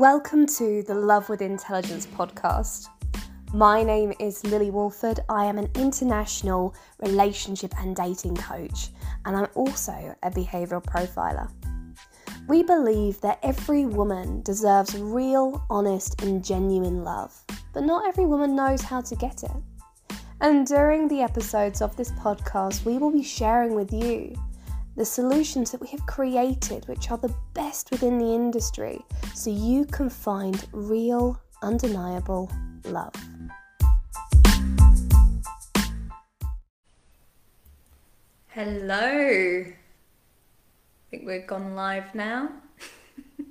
Welcome to the Love with Intelligence podcast. My name is Lily Walford. I am an international relationship and dating coach, and I'm also a behavioral profiler. We believe that every woman deserves real, honest, and genuine love, but not every woman knows how to get it. And during the episodes of this podcast, we will be sharing with you the solutions that we have created, which are the best within the industry, so you can find real, undeniable love. Hello. I think we've gone live now.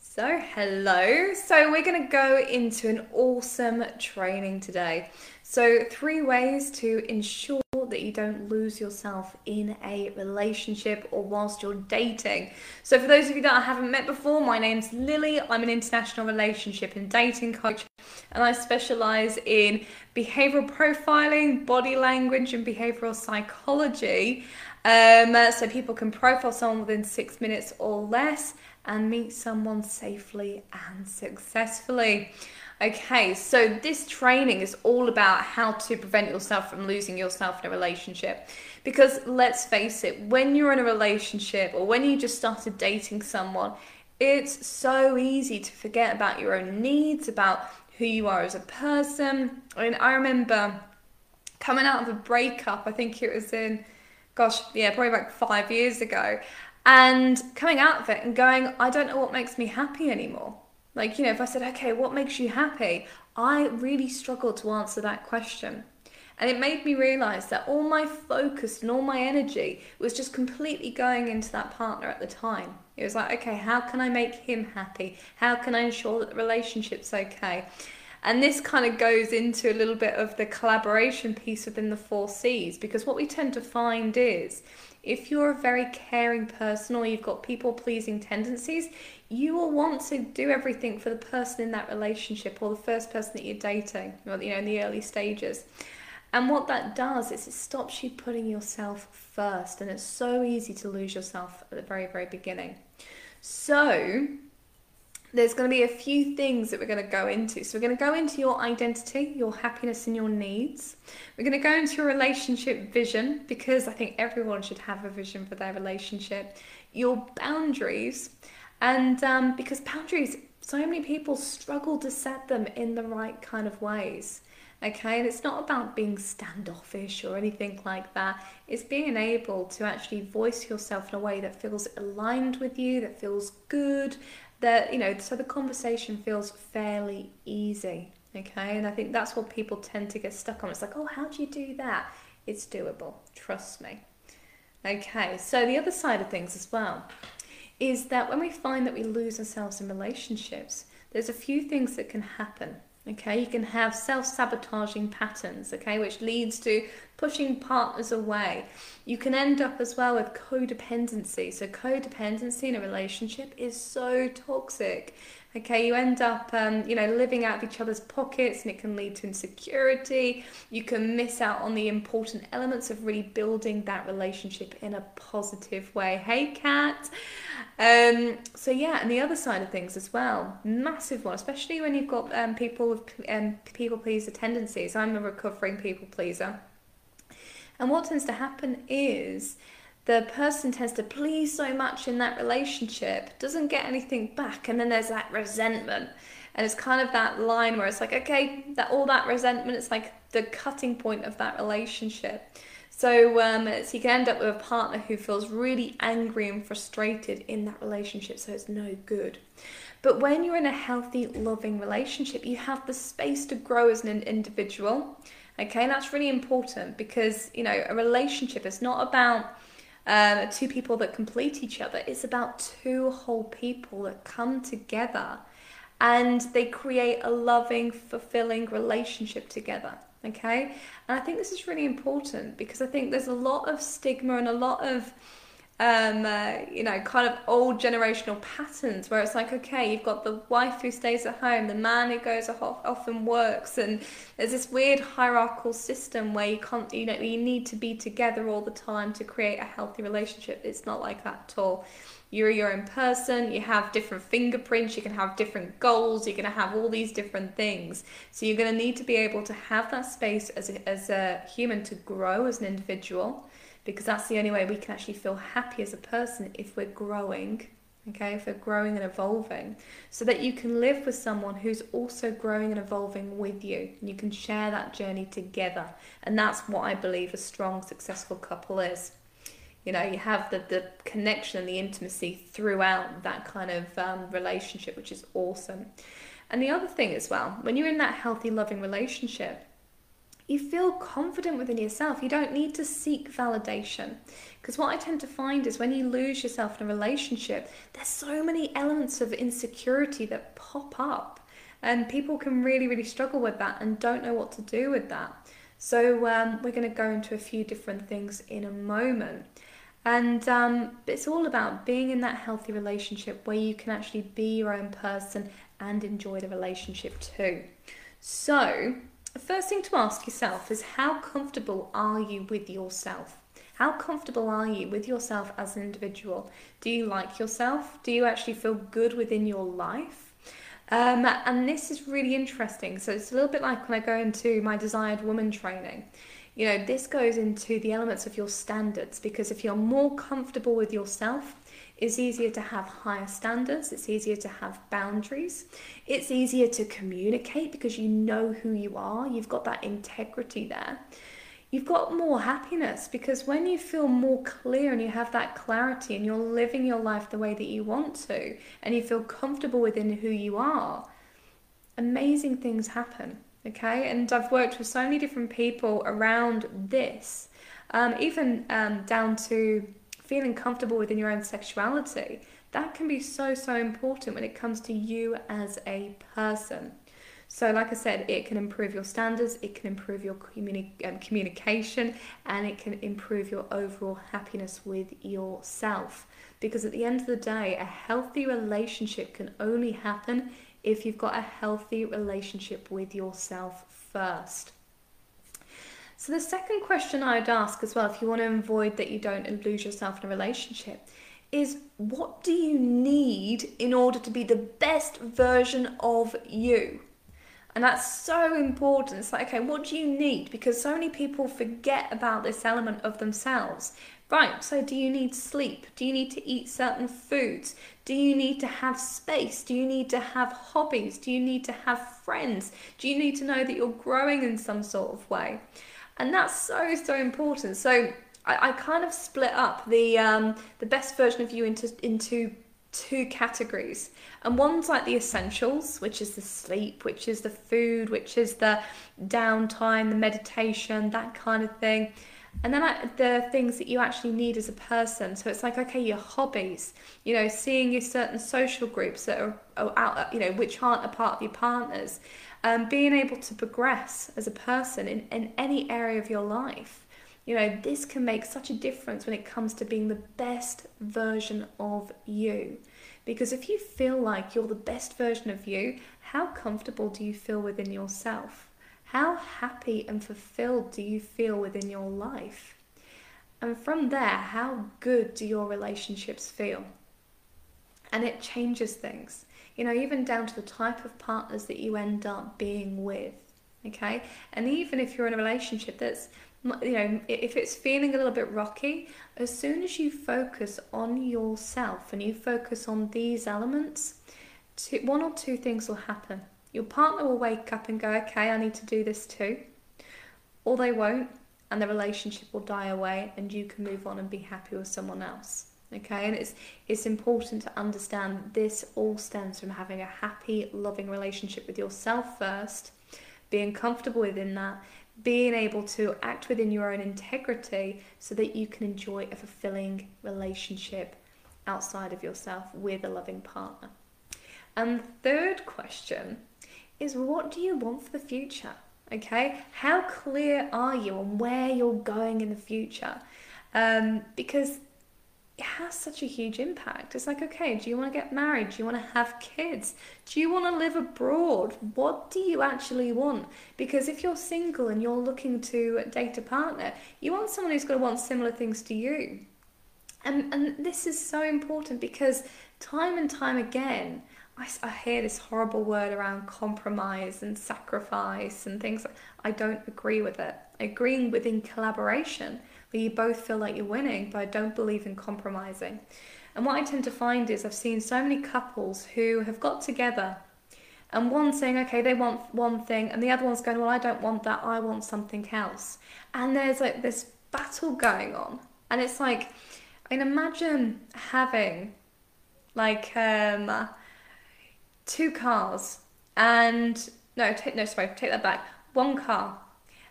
so, hello. So, we're going to go into an awesome training today. So, three ways to ensure that you don't lose yourself in a relationship or whilst you're dating. So, for those of you that I haven't met before, my name's Lily. I'm an international relationship and dating coach, and I specialize in behavioral profiling, body language, and behavioral psychology. Um, so, people can profile someone within six minutes or less and meet someone safely and successfully. Okay, so this training is all about how to prevent yourself from losing yourself in a relationship. Because let's face it, when you're in a relationship or when you just started dating someone, it's so easy to forget about your own needs, about who you are as a person. I mean, I remember coming out of a breakup, I think it was in, gosh, yeah, probably like five years ago, and coming out of it and going, I don't know what makes me happy anymore. Like, you know, if I said, okay, what makes you happy? I really struggled to answer that question. And it made me realize that all my focus and all my energy was just completely going into that partner at the time. It was like, okay, how can I make him happy? How can I ensure that the relationship's okay? And this kind of goes into a little bit of the collaboration piece within the four C's because what we tend to find is if you're a very caring person or you've got people pleasing tendencies, you will want to do everything for the person in that relationship or the first person that you're dating, or you know, in the early stages. And what that does is it stops you putting yourself first, and it's so easy to lose yourself at the very, very beginning. So, there's going to be a few things that we're going to go into. So, we're going to go into your identity, your happiness, and your needs. We're going to go into your relationship vision because I think everyone should have a vision for their relationship, your boundaries, and um, because boundaries, so many people struggle to set them in the right kind of ways. Okay, and it's not about being standoffish or anything like that. It's being able to actually voice yourself in a way that feels aligned with you, that feels good, that, you know, so the conversation feels fairly easy. Okay, and I think that's what people tend to get stuck on. It's like, oh, how do you do that? It's doable, trust me. Okay, so the other side of things as well is that when we find that we lose ourselves in relationships, there's a few things that can happen. Okay, you can have self sabotaging patterns, okay, which leads to pushing partners away. You can end up as well with codependency. So, codependency in a relationship is so toxic Okay, you end up, um, you know, living out of each other's pockets, and it can lead to insecurity. You can miss out on the important elements of really building that relationship in a positive way. Hey, Kat. Um, so yeah, and the other side of things as well, massive one, especially when you've got um, people with um, people pleaser tendencies. I'm a recovering people pleaser, and what tends to happen is the person tends to please so much in that relationship, doesn't get anything back, and then there's that resentment. And it's kind of that line where it's like, okay, that all that resentment, it's like the cutting point of that relationship. So, um, so you can end up with a partner who feels really angry and frustrated in that relationship, so it's no good. But when you're in a healthy, loving relationship, you have the space to grow as an individual. Okay, and that's really important because you know a relationship is not about um, two people that complete each other. It's about two whole people that come together and they create a loving, fulfilling relationship together. Okay, and I think this is really important because I think there's a lot of stigma and a lot of um, uh, you know, kind of old generational patterns where it's like, okay, you've got the wife who stays at home, the man who goes off and works, and there's this weird hierarchical system where you can't, you know, you need to be together all the time to create a healthy relationship. It's not like that at all. You're your own person, you have different fingerprints, you can have different goals, you're going to have all these different things. So you're going to need to be able to have that space as a, as a human to grow as an individual because that's the only way we can actually feel happy as a person if we're growing okay? If we're growing and evolving. So that you can live with someone who's also growing and evolving with you. And you can share that journey together. And that's what i believe a strong successful couple is. You know you have the, the connection and the intimacy throughout that kind of um, relationship which is awesome. And the other thing as well when you're in that healthy loving relationship you feel confident within yourself. You don't need to seek validation. Because what I tend to find is when you lose yourself in a relationship, there's so many elements of insecurity that pop up. And people can really, really struggle with that and don't know what to do with that. So, um, we're going to go into a few different things in a moment. And um, it's all about being in that healthy relationship where you can actually be your own person and enjoy the relationship too. So, first thing to ask yourself is how comfortable are you with yourself? How comfortable are you with yourself as an individual? Do you like yourself? Do you actually feel good within your life? Um, and this is really interesting. So it's a little bit like when I go into my desired woman training. You know, this goes into the elements of your standards because if you're more comfortable with yourself, it's easier to have higher standards, it's easier to have boundaries, it's easier to communicate because you know who you are, you've got that integrity there. You've got more happiness because when you feel more clear and you have that clarity and you're living your life the way that you want to and you feel comfortable within who you are, amazing things happen. Okay, and I've worked with so many different people around this, um, even um, down to feeling comfortable within your own sexuality, that can be so, so important when it comes to you as a person. So, like I said, it can improve your standards, it can improve your communi- um, communication, and it can improve your overall happiness with yourself. Because at the end of the day, a healthy relationship can only happen if you've got a healthy relationship with yourself first. So, the second question I'd ask as well, if you want to avoid that you don't lose yourself in a relationship, is what do you need in order to be the best version of you? And that's so important. It's like, okay, what do you need? Because so many people forget about this element of themselves. Right, so do you need sleep? Do you need to eat certain foods? Do you need to have space? Do you need to have hobbies? Do you need to have friends? Do you need to know that you're growing in some sort of way? And that's so so important. So I, I kind of split up the um, the best version of you into into two categories. And one's like the essentials, which is the sleep, which is the food, which is the downtime, the meditation, that kind of thing. And then I, the things that you actually need as a person. So it's like, okay, your hobbies, you know, seeing your certain social groups that are, are out, you know, which aren't a part of your partners um, being able to progress as a person in, in any area of your life. You know, this can make such a difference when it comes to being the best version of you. Because if you feel like you're the best version of you, how comfortable do you feel within yourself? How happy and fulfilled do you feel within your life? And from there, how good do your relationships feel? And it changes things you know, even down to the type of partners that you end up being with. Okay, and even if you're in a relationship that's you know, if it's feeling a little bit rocky, as soon as you focus on yourself and you focus on these elements, two, one or two things will happen. Your partner will wake up and go, okay, I need to do this too. Or they won't, and the relationship will die away, and you can move on and be happy with someone else okay and it's it's important to understand this all stems from having a happy loving relationship with yourself first being comfortable within that being able to act within your own integrity so that you can enjoy a fulfilling relationship outside of yourself with a loving partner. And third question is what do you want for the future? Okay how clear are you on where you're going in the future? Um, because it has such a huge impact. It's like, okay, do you want to get married? Do you want to have kids? Do you want to live abroad? What do you actually want? Because if you're single and you're looking to date a partner, you want someone who's going to want similar things to you. And, and this is so important because time and time again, I, I hear this horrible word around compromise and sacrifice and things. I don't agree with it. Agreeing within collaboration where you both feel like you're winning, but I don't believe in compromising. And what I tend to find is I've seen so many couples who have got together and one saying, okay, they want one thing, and the other one's going, well, I don't want that, I want something else. And there's like this battle going on. And it's like, I mean, imagine having like um, two cars and no, take no, sorry, take that back. One car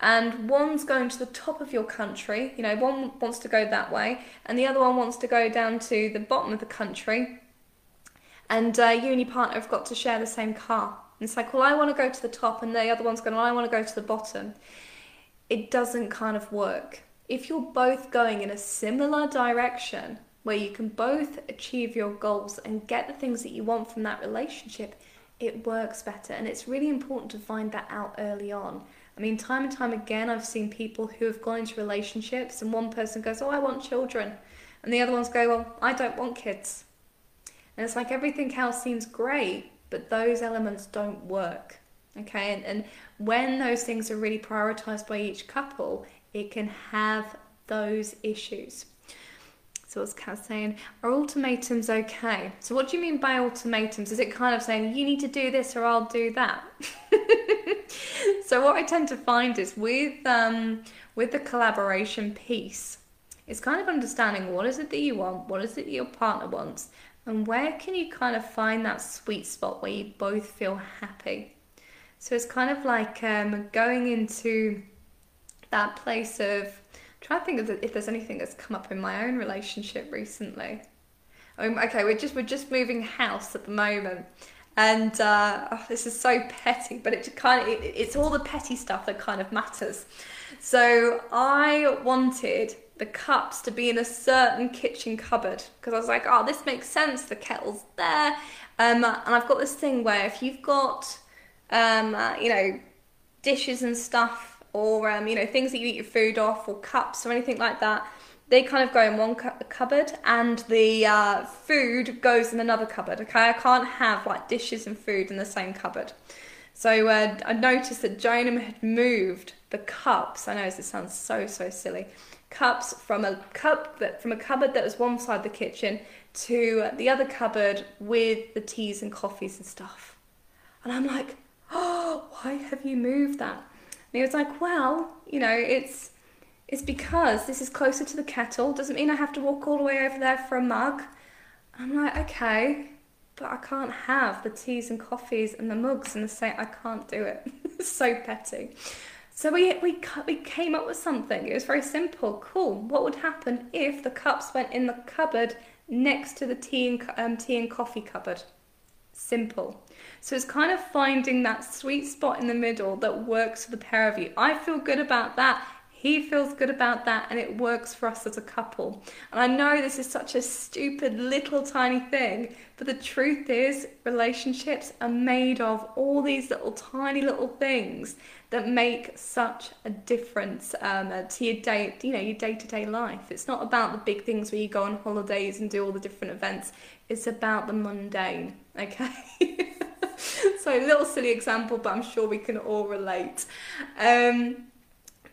and one's going to the top of your country, you know, one wants to go that way, and the other one wants to go down to the bottom of the country, and uh, you and your partner have got to share the same car. And it's like, well, I want to go to the top, and the other one's going, well, I want to go to the bottom. It doesn't kind of work. If you're both going in a similar direction, where you can both achieve your goals and get the things that you want from that relationship, it works better. And it's really important to find that out early on I mean, time and time again, I've seen people who have gone into relationships and one person goes, Oh, I want children. And the other ones go, Well, I don't want kids. And it's like everything else seems great, but those elements don't work. Okay, and, and when those things are really prioritized by each couple, it can have those issues. So what's Kat saying? Are ultimatums okay? So what do you mean by ultimatums? Is it kind of saying you need to do this or I'll do that? so what I tend to find is with um, with the collaboration piece, it's kind of understanding what is it that you want, what is it that your partner wants, and where can you kind of find that sweet spot where you both feel happy. So it's kind of like um, going into that place of trying to think of if there's anything that's come up in my own relationship recently. I mean, okay, we're just we're just moving house at the moment, and uh, oh, this is so petty, but it kind of it, it's all the petty stuff that kind of matters. So I wanted the cups to be in a certain kitchen cupboard because I was like, oh, this makes sense. The kettle's there, um, and I've got this thing where if you've got, um, uh, you know, dishes and stuff, or um, you know, things that you eat your food off, or cups or anything like that, they kind of go in one cu- cupboard and the uh, food goes in another cupboard. Okay, I can't have like dishes and food in the same cupboard. So uh, I noticed that Jonah had moved the cups. I know this sounds so so silly. Cups from a cup that from a cupboard that was one side of the kitchen to the other cupboard with the teas and coffees and stuff. And I'm like, oh, why have you moved that? And he was like, well, you know, it's it's because this is closer to the kettle. Doesn't mean I have to walk all the way over there for a mug. I'm like, okay, but I can't have the teas and coffees and the mugs and the same. I can't do it. so petty. So we, we, we came up with something. It was very simple. Cool. What would happen if the cups went in the cupboard next to the tea and, um, tea and coffee cupboard? Simple. So it's kind of finding that sweet spot in the middle that works for the pair of you. I feel good about that. He feels good about that and it works for us as a couple. And I know this is such a stupid little tiny thing, but the truth is, relationships are made of all these little tiny little things that make such a difference um, to your day, you know, your day-to-day life. It's not about the big things where you go on holidays and do all the different events. It's about the mundane, okay? so a little silly example, but I'm sure we can all relate. Um,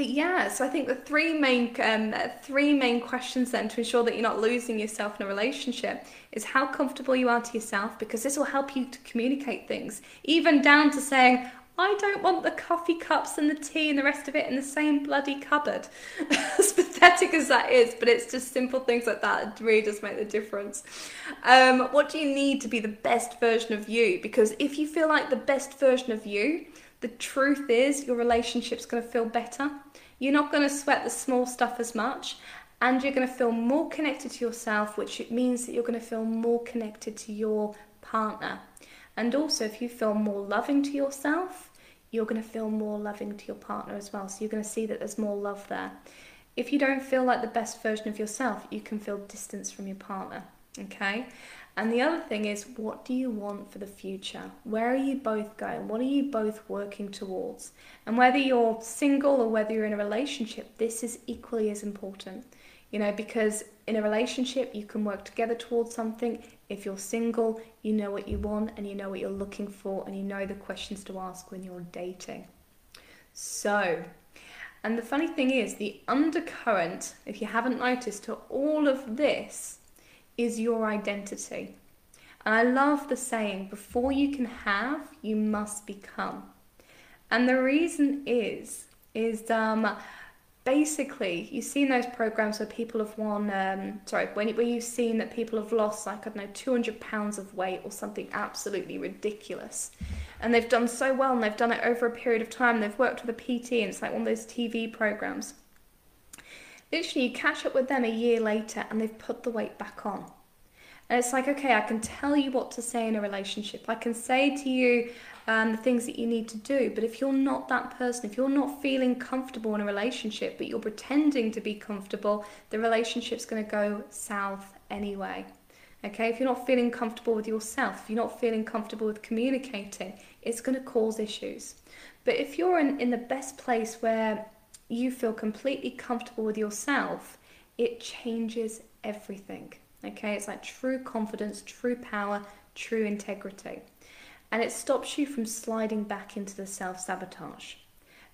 but yeah, so I think the three main um, three main questions then to ensure that you're not losing yourself in a relationship is how comfortable you are to yourself because this will help you to communicate things, even down to saying. I don't want the coffee cups and the tea and the rest of it in the same bloody cupboard. as pathetic as that is, but it's just simple things like that. It really does make the difference. Um, what do you need to be the best version of you? Because if you feel like the best version of you, the truth is your relationship's going to feel better. You're not going to sweat the small stuff as much and you're going to feel more connected to yourself, which means that you're going to feel more connected to your partner. And also, if you feel more loving to yourself, you're going to feel more loving to your partner as well. So you're going to see that there's more love there. if you don't feel like the best version of yourself, you can feel distance from your partner. Okay? And the other thing is, what do you want for the future? Where are you both going? What are you both working towards? And whether you're single or whether you're in a relationship, this is equally as important. You know, because in a relationship, you can work together towards something. If you're single, you know what you want and you know what you're looking for and you know the questions to ask when you're dating. So, and the funny thing is, the undercurrent, if you haven't noticed, to all of this is your identity. And I love the saying, before you can have, you must become. And the reason is, is um, basically you've seen those programs where people have won um, sorry when, where you've seen that people have lost like i don't know 200 pounds of weight or something absolutely ridiculous and they've done so well and they've done it over a period of time they've worked with a pt and it's like one of those tv programs literally you catch up with them a year later and they've put the weight back on and it's like okay i can tell you what to say in a relationship i can say to you um, the things that you need to do. But if you're not that person, if you're not feeling comfortable in a relationship, but you're pretending to be comfortable, the relationship's going to go south anyway. Okay, if you're not feeling comfortable with yourself, if you're not feeling comfortable with communicating, it's going to cause issues. But if you're in, in the best place where you feel completely comfortable with yourself, it changes everything. Okay, it's like true confidence, true power, true integrity and it stops you from sliding back into the self sabotage.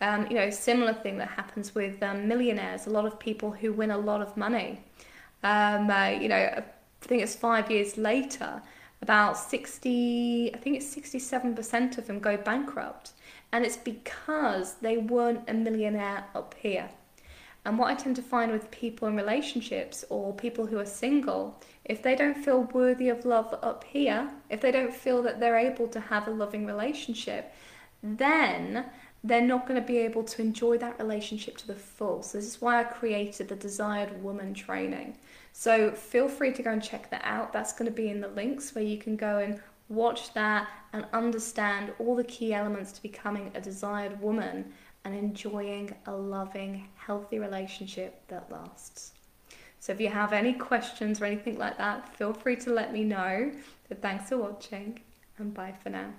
Um, you know, similar thing that happens with um, millionaires. A lot of people who win a lot of money. Um, uh, you know, I think it's five years later, about 60, I think it's 67% of them go bankrupt. And it's because they weren't a millionaire up here. And what I tend to find with people in relationships or people who are single, if they don't feel worthy of love up here, if they don't feel that they're able to have a loving relationship, then they're not going to be able to enjoy that relationship to the full. So, this is why I created the Desired Woman training. So, feel free to go and check that out. That's going to be in the links where you can go and watch that and understand all the key elements to becoming a desired woman and enjoying a loving, healthy relationship that lasts. So if you have any questions or anything like that, feel free to let me know. But thanks for watching and bye for now.